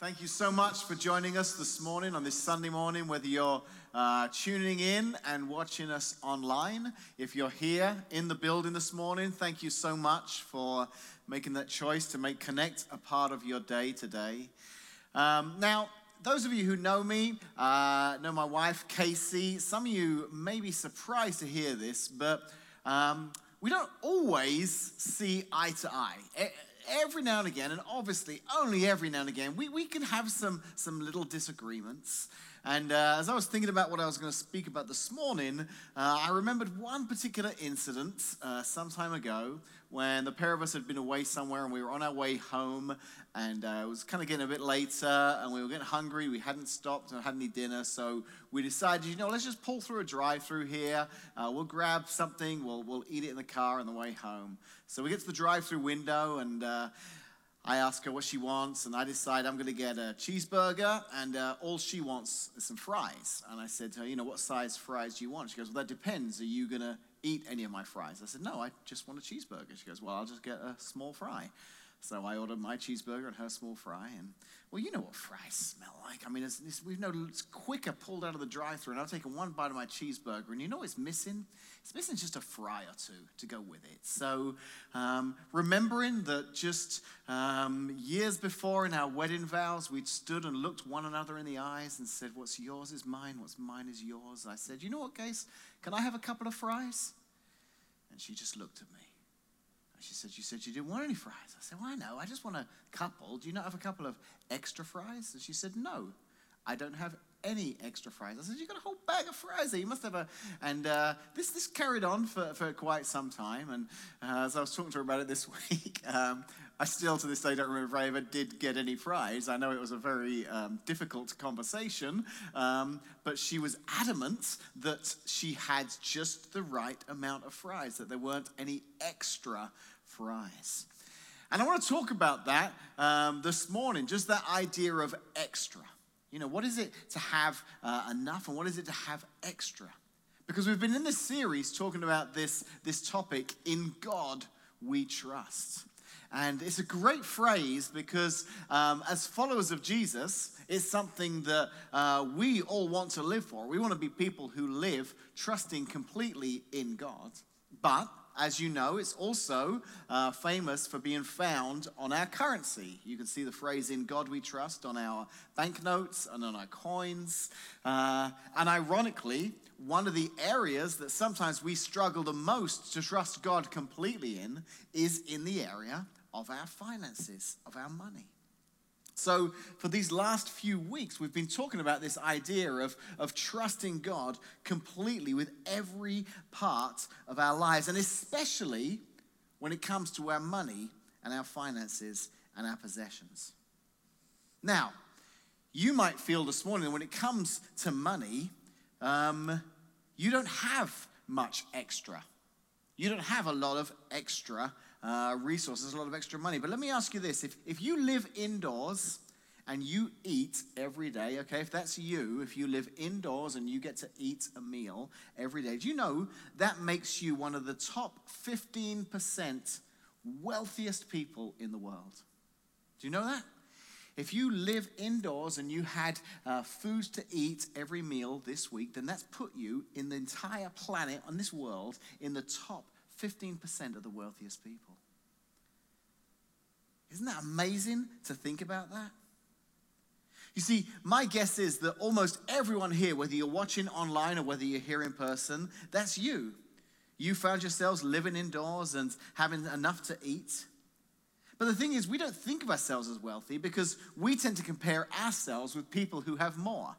Thank you so much for joining us this morning on this Sunday morning, whether you're uh, tuning in and watching us online. If you're here in the building this morning, thank you so much for making that choice to make Connect a part of your day today. Um, now, those of you who know me, uh, know my wife, Casey, some of you may be surprised to hear this, but um, we don't always see eye to eye every now and again, and obviously only every now and again, we, we can have some, some little disagreements. And uh, as I was thinking about what I was going to speak about this morning, uh, I remembered one particular incident uh, some time ago when the pair of us had been away somewhere and we were on our way home and uh, it was kind of getting a bit later and we were getting hungry. We hadn't stopped and had any dinner, so we decided, you know, let's just pull through a drive-through here. Uh, we'll grab something. We'll we'll eat it in the car on the way home. So we get to the drive-through window and. Uh, I ask her what she wants, and I decide I'm going to get a cheeseburger, and uh, all she wants is some fries. And I said to her, You know, what size fries do you want? She goes, Well, that depends. Are you going to eat any of my fries? I said, No, I just want a cheeseburger. She goes, Well, I'll just get a small fry. So I ordered my cheeseburger and her small fry. And, well, you know what fries smell like. I mean, it's, it's, we know it's quicker pulled out of the drive through. And I've taken one bite of my cheeseburger. And you know what's missing? It's missing just a fry or two to go with it. So um, remembering that just um, years before in our wedding vows, we'd stood and looked one another in the eyes and said, What's yours is mine, what's mine is yours. I said, You know what, Case? Can I have a couple of fries? And she just looked at me. She said, You said you didn't want any fries. I said, Well, I know. I just want a couple. Do you not have a couple of extra fries? And she said, No, I don't have any extra fries. I said, you've got a whole bag of fries there. You must have a. And uh, this, this carried on for, for quite some time. And uh, as I was talking to her about it this week, um, I still to this day don't remember if I ever did get any fries. I know it was a very um, difficult conversation, um, but she was adamant that she had just the right amount of fries, that there weren't any extra fries. And I want to talk about that um, this morning, just that idea of extra. You know, what is it to have uh, enough and what is it to have extra? Because we've been in this series talking about this, this topic, in God we trust. And it's a great phrase because, um, as followers of Jesus, it's something that uh, we all want to live for. We want to be people who live trusting completely in God. But as you know, it's also uh, famous for being found on our currency. You can see the phrase "In God We Trust" on our banknotes and on our coins. Uh, and ironically, one of the areas that sometimes we struggle the most to trust God completely in is in the area of our finances, of our money. So, for these last few weeks, we've been talking about this idea of, of trusting God completely with every part of our lives, and especially when it comes to our money and our finances and our possessions. Now, you might feel this morning when it comes to money, um, you don't have much extra. You don't have a lot of extra uh, resources, a lot of extra money. But let me ask you this if, if you live indoors and you eat every day, okay, if that's you, if you live indoors and you get to eat a meal every day, do you know that makes you one of the top 15% wealthiest people in the world? Do you know that? If you live indoors and you had uh, food to eat every meal this week, then that's put you in the entire planet, on this world, in the top 15% of the wealthiest people. Isn't that amazing to think about that? You see, my guess is that almost everyone here, whether you're watching online or whether you're here in person, that's you. You found yourselves living indoors and having enough to eat. But the thing is, we don't think of ourselves as wealthy because we tend to compare ourselves with people who have more.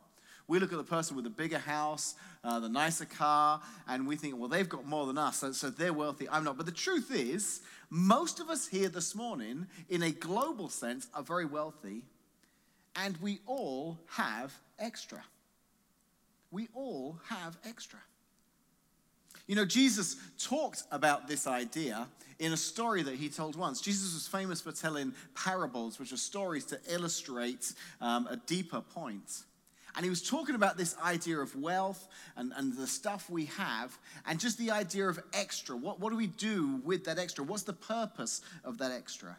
We look at the person with the bigger house, uh, the nicer car, and we think, well, they've got more than us, so, they're wealthy. I'm not. But the truth is, most of us here this morning, in a global sense, are very wealthy, and we all have extra. We all have extra. You know, Jesus talked about this idea in a story that he told once. Jesus was famous for telling parables, which are stories to illustrate um, a deeper point. And he was talking about this idea of wealth and, and the stuff we have, and just the idea of extra. What, what do we do with that extra? What's the purpose of that extra?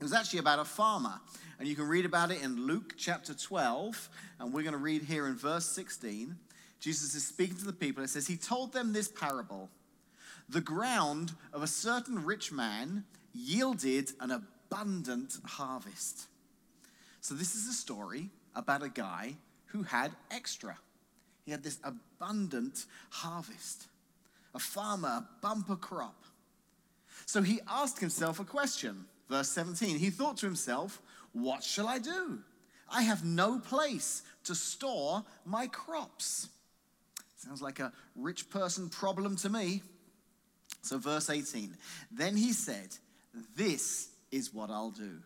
It was actually about a farmer. And you can read about it in Luke chapter 12. And we're going to read here in verse 16. Jesus is speaking to the people. It says, He told them this parable The ground of a certain rich man yielded an abundant harvest. So, this is a story about a guy who had extra. He had this abundant harvest, a farmer, a bumper crop. So he asked himself a question. Verse 17 He thought to himself, What shall I do? I have no place to store my crops. Sounds like a rich person problem to me. So, verse 18 Then he said, This is what I'll do.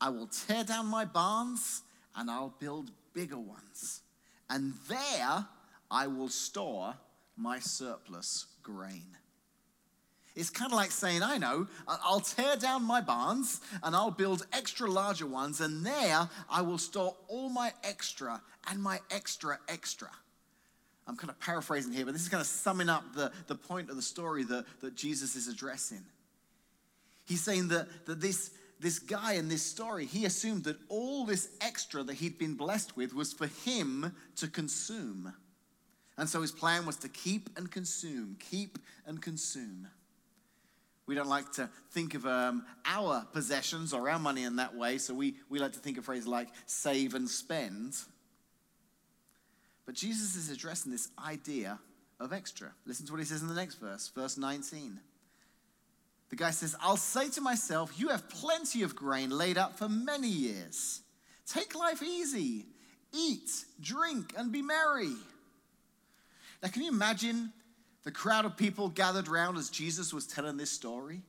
I will tear down my barns and I'll build bigger ones. And there I will store my surplus grain. It's kind of like saying, I know, I'll tear down my barns and I'll build extra larger ones, and there I will store all my extra and my extra extra. I'm kind of paraphrasing here, but this is kind of summing up the, the point of the story that, that Jesus is addressing. He's saying that, that this, this guy in this story, he assumed that all this extra that he'd been blessed with was for him to consume. And so his plan was to keep and consume, keep and consume. We don't like to think of um, our possessions or our money in that way, so we, we like to think of phrases like save and spend. But Jesus is addressing this idea of extra. Listen to what he says in the next verse, verse 19. The guy says, I'll say to myself, You have plenty of grain laid up for many years. Take life easy, eat, drink, and be merry. Now, can you imagine the crowd of people gathered around as Jesus was telling this story.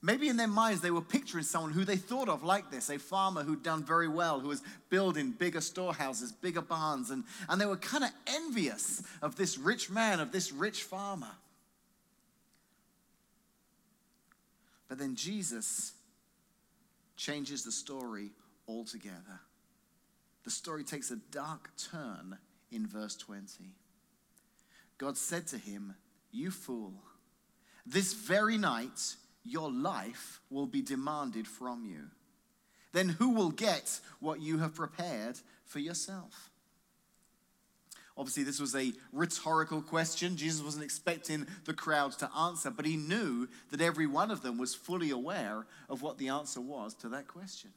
Maybe in their minds they were picturing someone who they thought of like this a farmer who'd done very well, who was building bigger storehouses, bigger barns, and, and they were kind of envious of this rich man, of this rich farmer. But then Jesus changes the story altogether. The story takes a dark turn in verse 20. God said to him, you fool. This very night, your life will be demanded from you. Then who will get what you have prepared for yourself? Obviously, this was a rhetorical question. Jesus wasn't expecting the crowds to answer, but he knew that every one of them was fully aware of what the answer was to that question.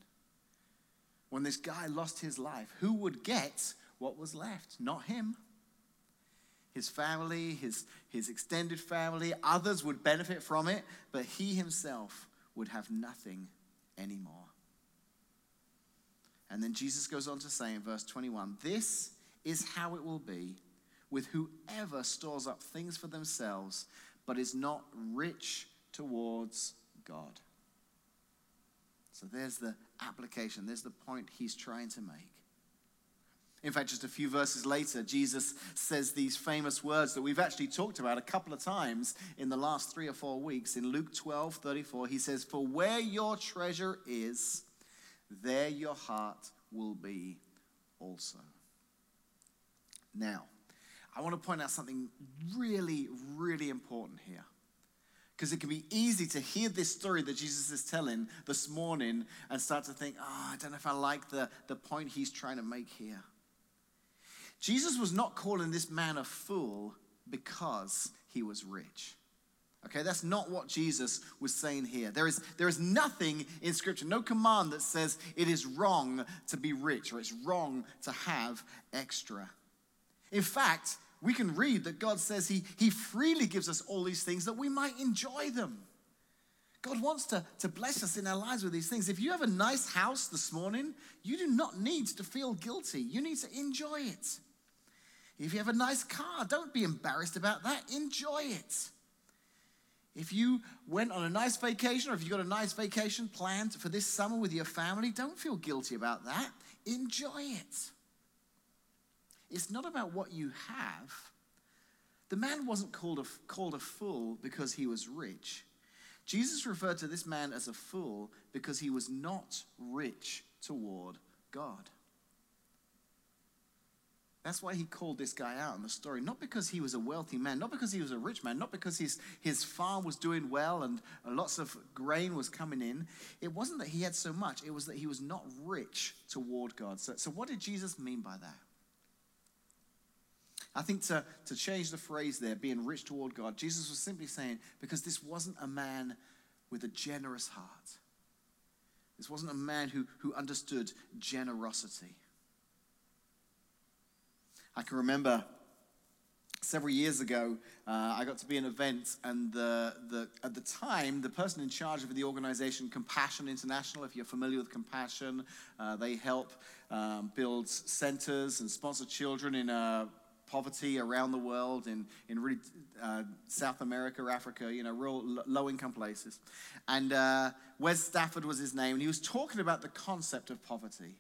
When this guy lost his life, who would get what was left? Not him his family, his, his extended family, others would benefit from it, but he himself would have nothing anymore. And then Jesus goes on to say in verse 21 This is how it will be with whoever stores up things for themselves, but is not rich towards God. So there's the application, there's the point he's trying to make. In fact, just a few verses later, Jesus says these famous words that we've actually talked about a couple of times in the last three or four weeks. In Luke 12 34, he says, For where your treasure is, there your heart will be also. Now, I want to point out something really, really important here. Because it can be easy to hear this story that Jesus is telling this morning and start to think, oh, I don't know if I like the, the point he's trying to make here. Jesus was not calling this man a fool because he was rich. Okay, that's not what Jesus was saying here. There is, there is nothing in Scripture, no command that says it is wrong to be rich or it's wrong to have extra. In fact, we can read that God says he, he freely gives us all these things that we might enjoy them. God wants to, to bless us in our lives with these things. If you have a nice house this morning, you do not need to feel guilty. You need to enjoy it. If you have a nice car, don't be embarrassed about that. Enjoy it. If you went on a nice vacation or if you got a nice vacation planned for this summer with your family, don't feel guilty about that. Enjoy it. It's not about what you have. The man wasn't called a, called a fool because he was rich. Jesus referred to this man as a fool because he was not rich toward God. That's why he called this guy out in the story. Not because he was a wealthy man, not because he was a rich man, not because his, his farm was doing well and uh, lots of grain was coming in. It wasn't that he had so much, it was that he was not rich toward God. So, so what did Jesus mean by that? I think to, to change the phrase there, being rich toward God, Jesus was simply saying, because this wasn't a man with a generous heart. This wasn't a man who, who understood generosity. I can remember several years ago, uh, I got to be an event, and the, the, at the time, the person in charge of the organization, Compassion International, if you're familiar with Compassion, uh, they help um, build centers and sponsor children in uh, poverty around the world, in, in really uh, South America, Africa, you know, real low income places. And uh, Wess Stafford was his name, and he was talking about the concept of poverty.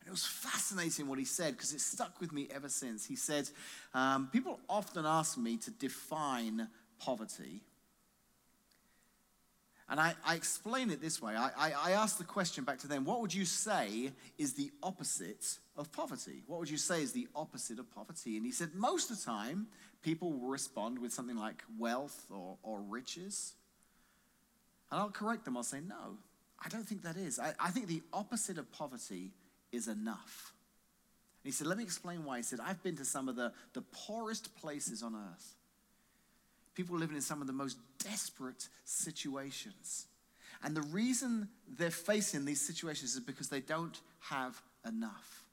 And it was fascinating what he said because it stuck with me ever since. He said, um, People often ask me to define poverty. And I, I explain it this way I, I, I ask the question back to them what would you say is the opposite of poverty? What would you say is the opposite of poverty? And he said, Most of the time, people will respond with something like wealth or, or riches. And I'll correct them. I'll say, No, I don't think that is. I, I think the opposite of poverty is enough. And he said, Let me explain why. He said, I've been to some of the, the poorest places on earth. People living in some of the most desperate situations. And the reason they're facing these situations is because they don't have enough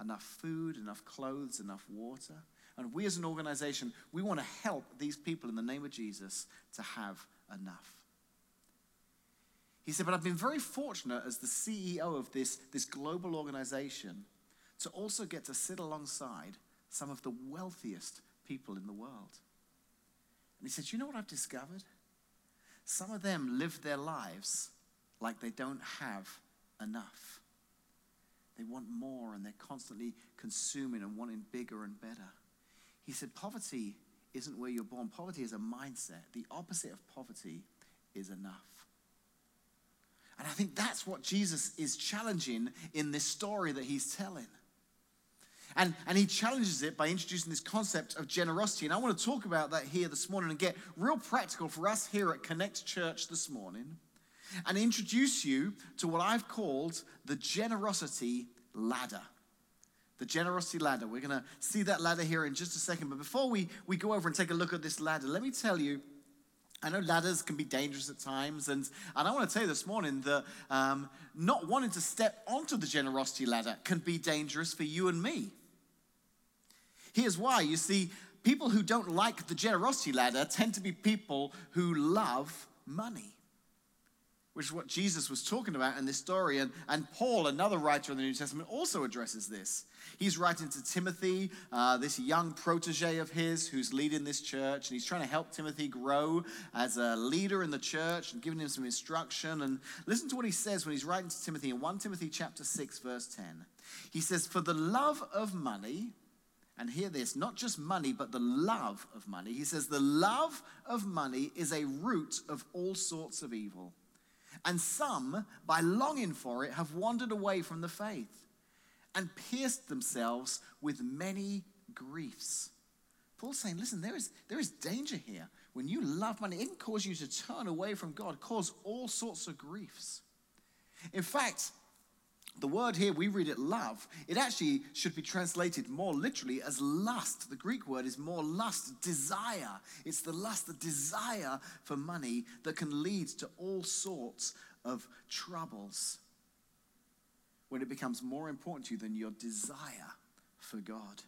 enough food, enough clothes, enough water. And we as an organization, we want to help these people in the name of Jesus to have enough. He said, But I've been very fortunate as the CEO of this, this global organization to also get to sit alongside some of the wealthiest people in the world. And he said, You know what I've discovered? Some of them live their lives like they don't have enough. They want more and they're constantly consuming and wanting bigger and better. He said, Poverty isn't where you're born, poverty is a mindset. The opposite of poverty is enough. And I think that's what Jesus is challenging in this story that he's telling. And, and he challenges it by introducing this concept of generosity. And I want to talk about that here this morning and get real practical for us here at Connect Church this morning and introduce you to what I've called the generosity ladder. The generosity ladder. We're going to see that ladder here in just a second. But before we, we go over and take a look at this ladder, let me tell you I know ladders can be dangerous at times, and, and I want to tell you this morning that um, not wanting to step onto the generosity ladder can be dangerous for you and me. Here's why. You see, people who don't like the generosity ladder tend to be people who love money which is what Jesus was talking about in this story. And, and Paul, another writer in the New Testament, also addresses this. He's writing to Timothy, uh, this young protege of his who's leading this church, and he's trying to help Timothy grow as a leader in the church and giving him some instruction. And listen to what he says when he's writing to Timothy in 1 Timothy chapter 6, verse 10. He says, For the love of money, and hear this, not just money, but the love of money. He says, The love of money is a root of all sorts of evil. And some, by longing for it, have wandered away from the faith and pierced themselves with many griefs. Paul's saying, listen, there is, there is danger here. When you love money, it can cause you to turn away from God, cause all sorts of griefs. In fact, the word here, we read it love. It actually should be translated more literally as lust. The Greek word is more lust, desire. It's the lust, the desire for money that can lead to all sorts of troubles when it becomes more important to you than your desire for God.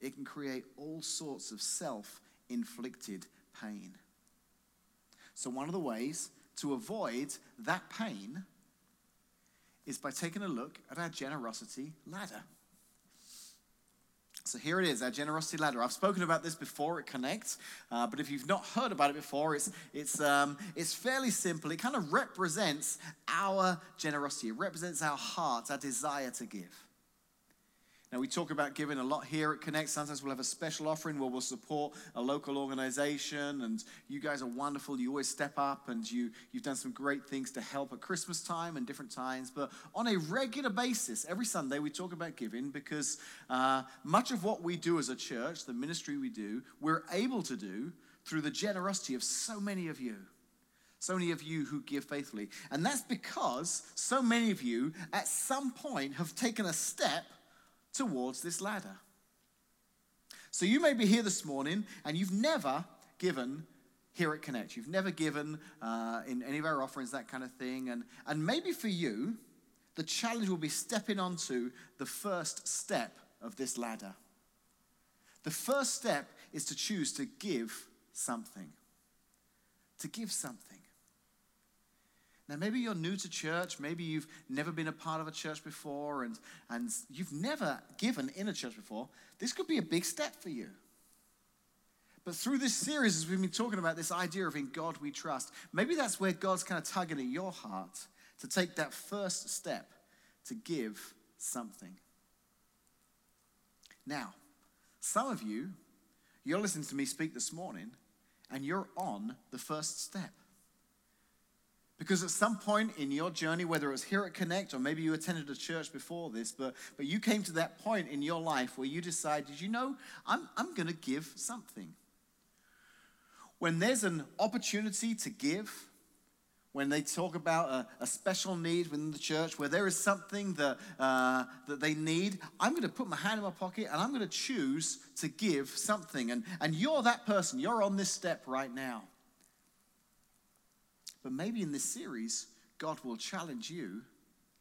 It can create all sorts of self inflicted pain. So, one of the ways to avoid that pain is by taking a look at our generosity ladder. So here it is, our generosity ladder. I've spoken about this before at Connect, uh, but if you've not heard about it before, it's, it's, um, it's fairly simple. It kind of represents our generosity, it represents our heart, our desire to give. Now, we talk about giving a lot here at Connect. Sometimes we'll have a special offering where we'll support a local organization, and you guys are wonderful. You always step up, and you, you've done some great things to help at Christmas time and different times. But on a regular basis, every Sunday, we talk about giving because uh, much of what we do as a church, the ministry we do, we're able to do through the generosity of so many of you. So many of you who give faithfully. And that's because so many of you at some point have taken a step towards this ladder. So you may be here this morning and you've never given here at Connect. You've never given uh, in any of our offerings, that kind of thing. And, and maybe for you, the challenge will be stepping onto the first step of this ladder. The first step is to choose to give something. To give something. Now, maybe you're new to church. Maybe you've never been a part of a church before and, and you've never given in a church before. This could be a big step for you. But through this series, as we've been talking about this idea of in God we trust, maybe that's where God's kind of tugging at your heart to take that first step to give something. Now, some of you, you're listening to me speak this morning, and you're on the first step. Because at some point in your journey, whether it was here at Connect or maybe you attended a church before this, but, but you came to that point in your life where you decided, you know, I'm, I'm going to give something. When there's an opportunity to give, when they talk about a, a special need within the church, where there is something that, uh, that they need, I'm going to put my hand in my pocket and I'm going to choose to give something. And, and you're that person, you're on this step right now. But maybe in this series, God will challenge you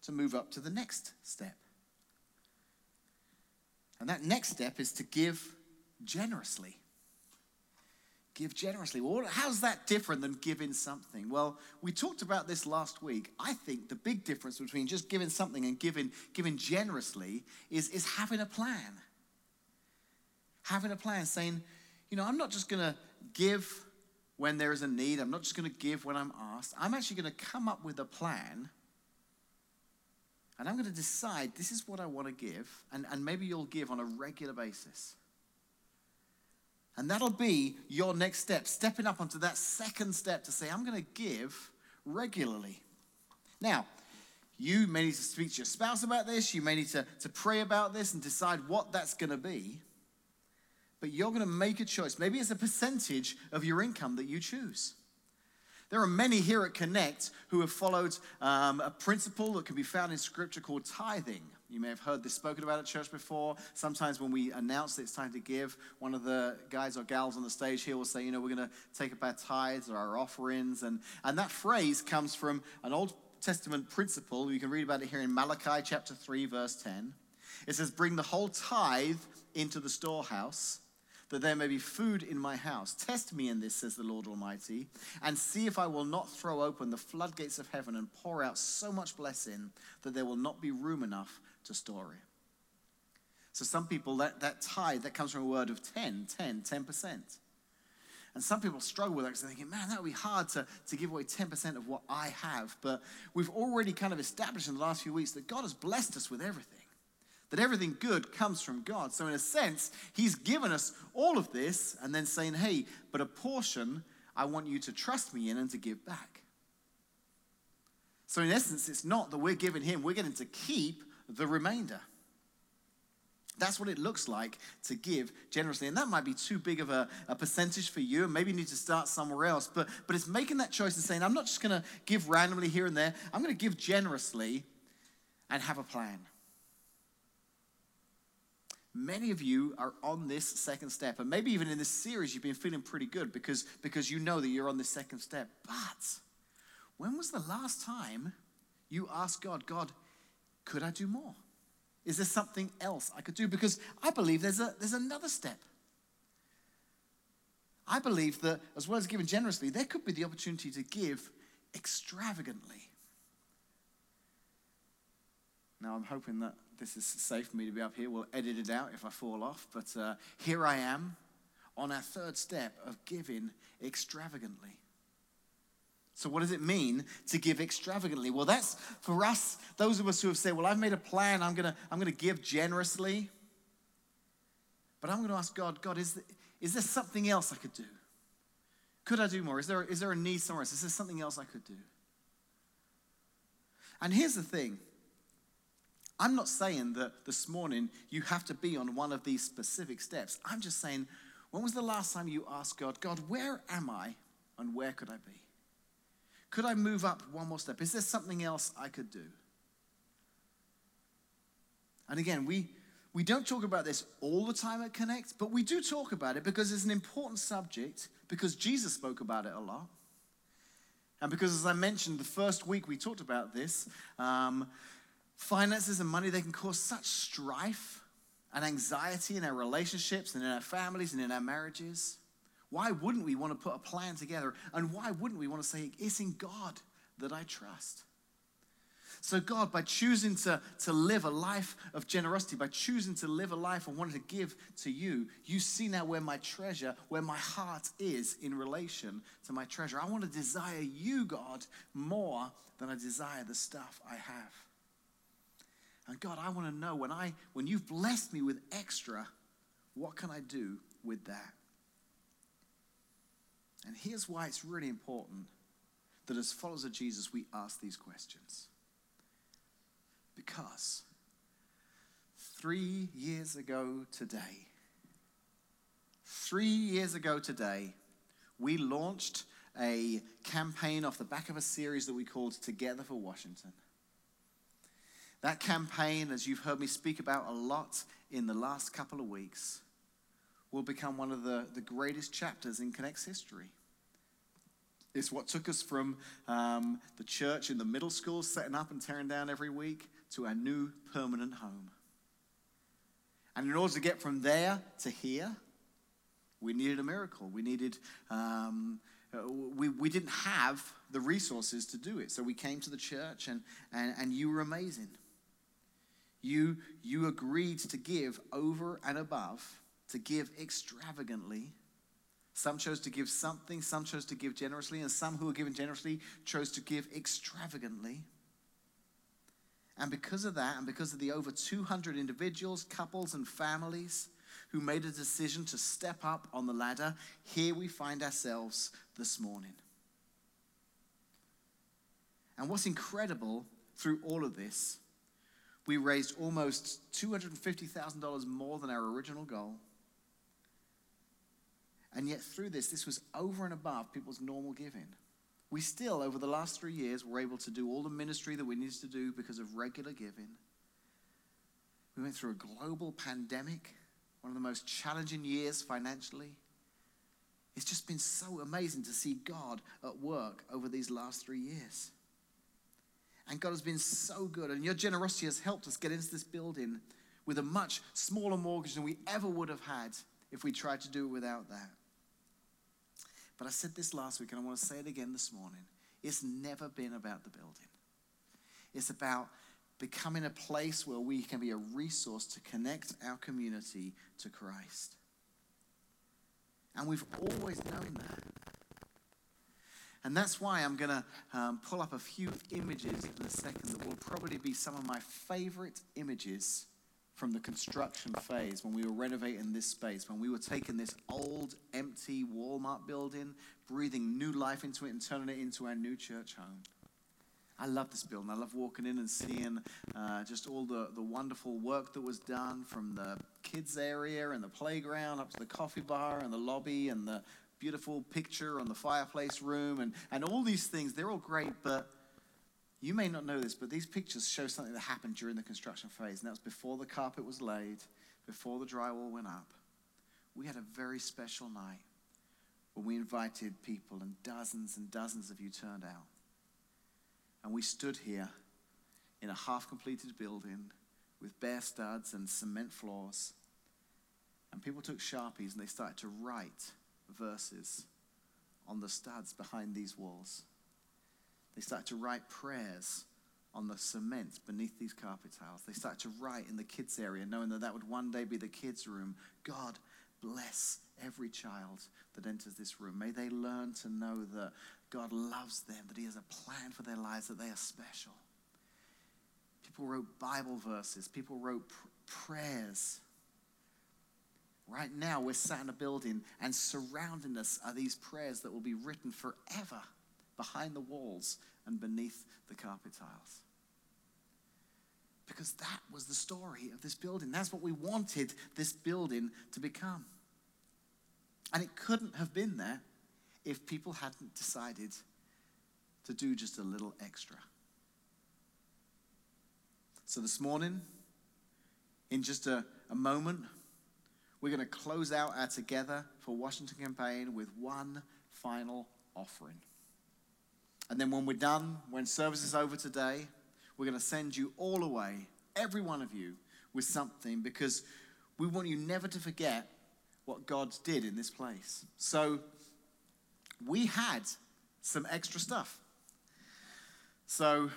to move up to the next step. And that next step is to give generously. Give generously. Well, how's that different than giving something? Well, we talked about this last week. I think the big difference between just giving something and giving, giving generously is, is having a plan. Having a plan, saying, you know, I'm not just going to give when there is a need. I'm not just going to give when I'm asked. I'm actually going to come up with a plan and I'm going to decide this is what I want to give. And, and maybe you'll give on a regular basis. And that'll be your next step, stepping up onto that second step to say, I'm going to give regularly. Now, you may need to speak to your spouse about this. You may need to, to pray about this and decide what that's going to be but you're going to make a choice. Maybe it's a percentage of your income that you choose. There are many here at Connect who have followed um, a principle that can be found in Scripture called tithing. You may have heard this spoken about at church before. Sometimes when we announce that it's time to give, one of the guys or gals on the stage here will say, you know, we're going to take up our tithes or our offerings. And, and that phrase comes from an Old Testament principle. You can read about it here in Malachi chapter 3, verse 10. It says, Bring the whole tithe into the storehouse that there may be food in my house. Test me in this, says the Lord Almighty, and see if I will not throw open the floodgates of heaven and pour out so much blessing that there will not be room enough to store it. So some people, that, that tithe, that comes from a word of 10, 10, 10%. And some people struggle with that because they're thinking, man, that would be hard to, to give away 10% of what I have. But we've already kind of established in the last few weeks that God has blessed us with everything that everything good comes from God. So, in a sense, He's given us all of this and then saying, hey, but a portion I want you to trust me in and to give back. So, in essence, it's not that we're giving Him, we're getting to keep the remainder. That's what it looks like to give generously. And that might be too big of a, a, percentage for you, and maybe you need to start somewhere else. But, but it's making that choice and saying, I'm not just going to give randomly here and there, I'm going to give generously and have a plan. Many of you are on this second step, and maybe even in this series, you've been feeling pretty good because, because you know that you're on this second step. But when was the last time you asked God, God, could I do more? Is there something else I could do? Because I believe there's, a, there's another step. I believe that as well as giving generously, there could be the opportunity to give extravagantly. Now, I'm hoping that this is safe for me to be up here. We'll edit it out if I fall off. But uh, here I am on our third step of giving extravagantly. So, what does it mean to give extravagantly? Well, that's for us, those of us who have said, Well, I've made a plan, I'm going to I'm to give generously. But I'm going to ask God, God, is there, is there something else I could do? Could I do more? Is there, is there a need somewhere else? Is there something else I could do? And here's the thing I'm not saying that this morning you have to be on one of these specific steps. I'm just saying, when was the last time you asked God, God, where am I and where could I be? Could I move up one more step? Is there something else I could do? And again, we, we don't talk about this all the time at Connect, but we do talk about it because it's an important subject, because Jesus spoke about it a lot. And because, as I mentioned, the first week we talked about this, um, finances and money, they can cause such strife and anxiety in our relationships and in our families and in our marriages. Why wouldn't we want to put a plan together? And why wouldn't we want to say, it's in God that I trust? So, God, by choosing to, to live a life of generosity, by choosing to live a life of wanting to give to you, you see now where my treasure, where my heart is in relation to my treasure. I want to desire you, God, more than I desire the stuff I have. And God, I want to know when I when you've blessed me with extra, what can I do with that? And here's why it's really important that as followers of Jesus, we ask these questions. Because three years ago today, three years ago today, we launched a campaign off the back of a series that we called Together for Washington. That campaign, as you've heard me speak about a lot in the last couple of weeks, will become one of the, the greatest chapters in Connect's history. It's what took us from um, the church in the middle school, setting up and tearing down every week, to our new permanent home. And in order to get from there to here, we needed a miracle. We needed, um, we, we didn't have the resources to do it. So we came to the church, and, and, and you were amazing. You, you agreed to give over and above, to give extravagantly. Some chose to give something, some chose to give generously, and some who were given generously chose to give extravagantly. And because of that, and because of the over 200 individuals, couples, and families who made a decision to step up on the ladder, here we find ourselves this morning. And what's incredible through all of this, we raised almost $250,000 more than our original goal. And yet, through this, this was over and above people's normal giving we still, over the last three years, were able to do all the ministry that we needed to do because of regular giving. We went through a global pandemic, one of the most challenging years financially. It's just been so amazing to see God at work over these last three years. And God has been so good, and your generosity has helped us get into this building with a much smaller mortgage than we ever would have had if we tried to do it without that. But I said this last week, and I want to say it again this morning. It's never been about the building, it's about becoming a place where we can be a resource to connect our community to Christ. And we've always known that. And that's why I'm going to um, pull up a few images in a second that will probably be some of my favorite images from the construction phase when we were renovating this space, when we were taking this old, empty Walmart building, breathing new life into it, and turning it into our new church home. I love this building. I love walking in and seeing uh, just all the, the wonderful work that was done from the kids' area and the playground up to the coffee bar and the lobby and the beautiful picture on the fireplace room and, and all these things. They're all great, but you may not know this, but these pictures show something that happened during the construction phase, and that was before the carpet was laid, before the drywall went up. We had a very special night when we invited people, and dozens and dozens of you turned out. And we stood here in a half completed building with bare studs and cement floors. And people took Sharpies and they started to write verses on the studs behind these walls. They started to write prayers on the cement beneath these carpet tiles. They started to write in the kids' area, knowing that that would one day be the kids' room. God bless every child that enters this room. May they learn to know that God loves them, that He has a plan for their lives, that they are special. People wrote Bible verses, people wrote pr- prayers. Right now, we're sat in a building, and surrounding us are these prayers that will be written forever behind the walls and beneath the carpet tiles. Because that was the story of this building. That's what we wanted this building to become. And it couldn't have been there if people hadn't decided to do just a little extra. So this morning, in just a, a moment, we're going to close out our Together for Washington campaign with one final offering. And then when we're done, when service is over today, we're going to send you all away, every one of you, with something because we want you never to forget what God did in this place. So we had some extra stuff. So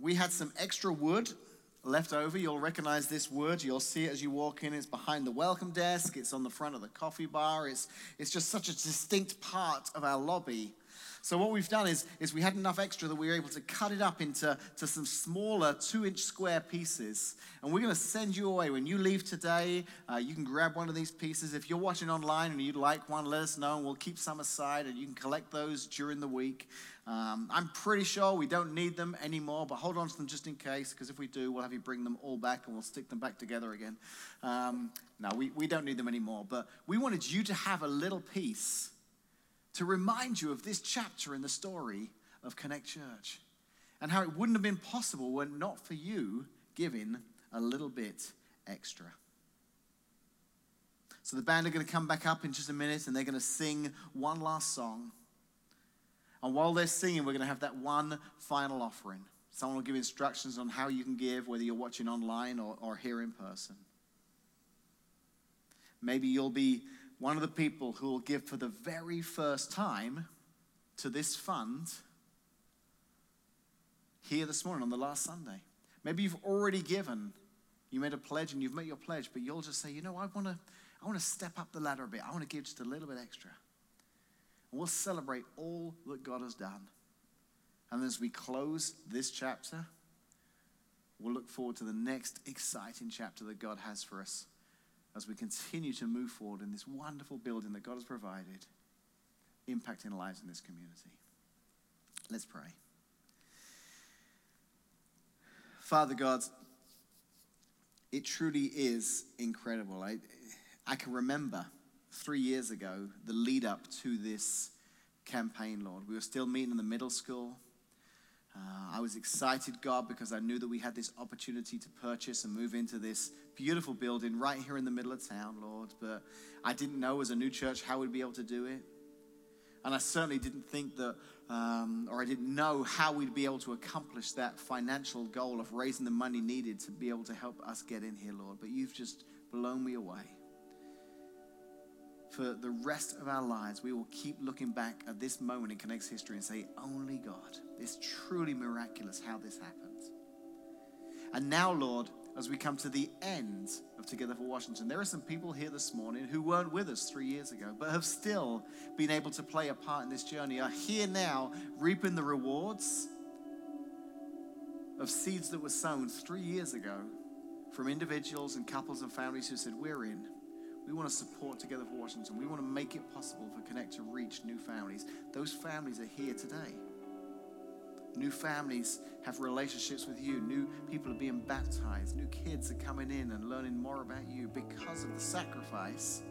we had some extra wood left over. You'll recognize this word. You'll see it as you walk in. It's behind the welcome desk, it's on the front of the coffee bar. It's, it's just such a distinct part of our lobby. So what we've done is, is we had enough extra that we were able to cut it up into to some smaller two-inch square pieces. And we're going to send you away. When you leave today, uh, you can grab one of these pieces. If you're watching online and you'd like one, let us know and we'll keep some aside and you can collect those during the week. Um, I'm pretty sure we don't need them anymore, but hold on to them just in case, because if we do, we'll have you bring them all back and we'll stick them back together again. Um, no, we, we don't need them anymore, but we wanted you to have a little piece to remind you of this chapter in the story of Connect Church and how it wouldn't have been possible were it not for you giving a little bit extra. So the band are going to come back up in just a minute and they're going to sing one last song. And while they're singing, we're going to have that one final offering. Someone will give instructions on how you can give, whether you're watching online or, or here in person. Maybe you'll be one of the people who will give for the very first time to this fund here this morning on the last Sunday. Maybe you've already given, you made a pledge and you've made your pledge, but you'll just say, you know, I want to I want to step up the ladder a bit. I want to give just a little bit extra. And we'll celebrate all that God has done. And as we close this chapter, we'll look forward to the next exciting chapter that God has for us as we continue to move forward in this wonderful building that God has provided, impacting lives in this community. Let's pray. Father God, it truly is incredible. I, I can remember three years ago the lead up to this campaign, Lord. We were still meeting in the middle school. Uh, I was excited, God, because I knew that we had this opportunity to purchase and move into this beautiful building right here in the middle of town, Lord. But I didn't know as a new church how we'd be able to do it. And I certainly didn't think that, um, or I didn't know how we'd be able to accomplish that financial goal of raising the money needed to be able to help us get in here, Lord. But you've just blown me away for the rest of our lives, we will keep looking back at this moment in Connect's history and say, only God. It's truly miraculous how this happens. And now, Lord, as we come to the end of Together for Washington, there are some people here this morning who weren't with us three years ago, but have still been able to play a part in this journey, are here now reaping the rewards of seeds that were sown three years ago from individuals and couples and families who said, We're in. We want to support Together for Washington. We want to make it possible for Connect to reach new families. Those families are here today. New families have relationships with you. New people are being baptized. New kids are coming in and learning more about you because of the sacrifice,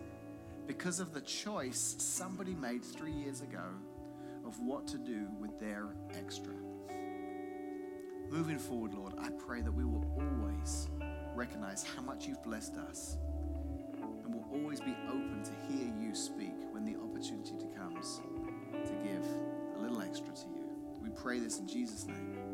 because of the choice somebody made three years ago of what to do with their extra. Moving forward, Lord, I pray that we will always recognize how much you've blessed us always be open to hear you speak when the opportunity comes to give a little extra to you. We pray this in Jesus' name.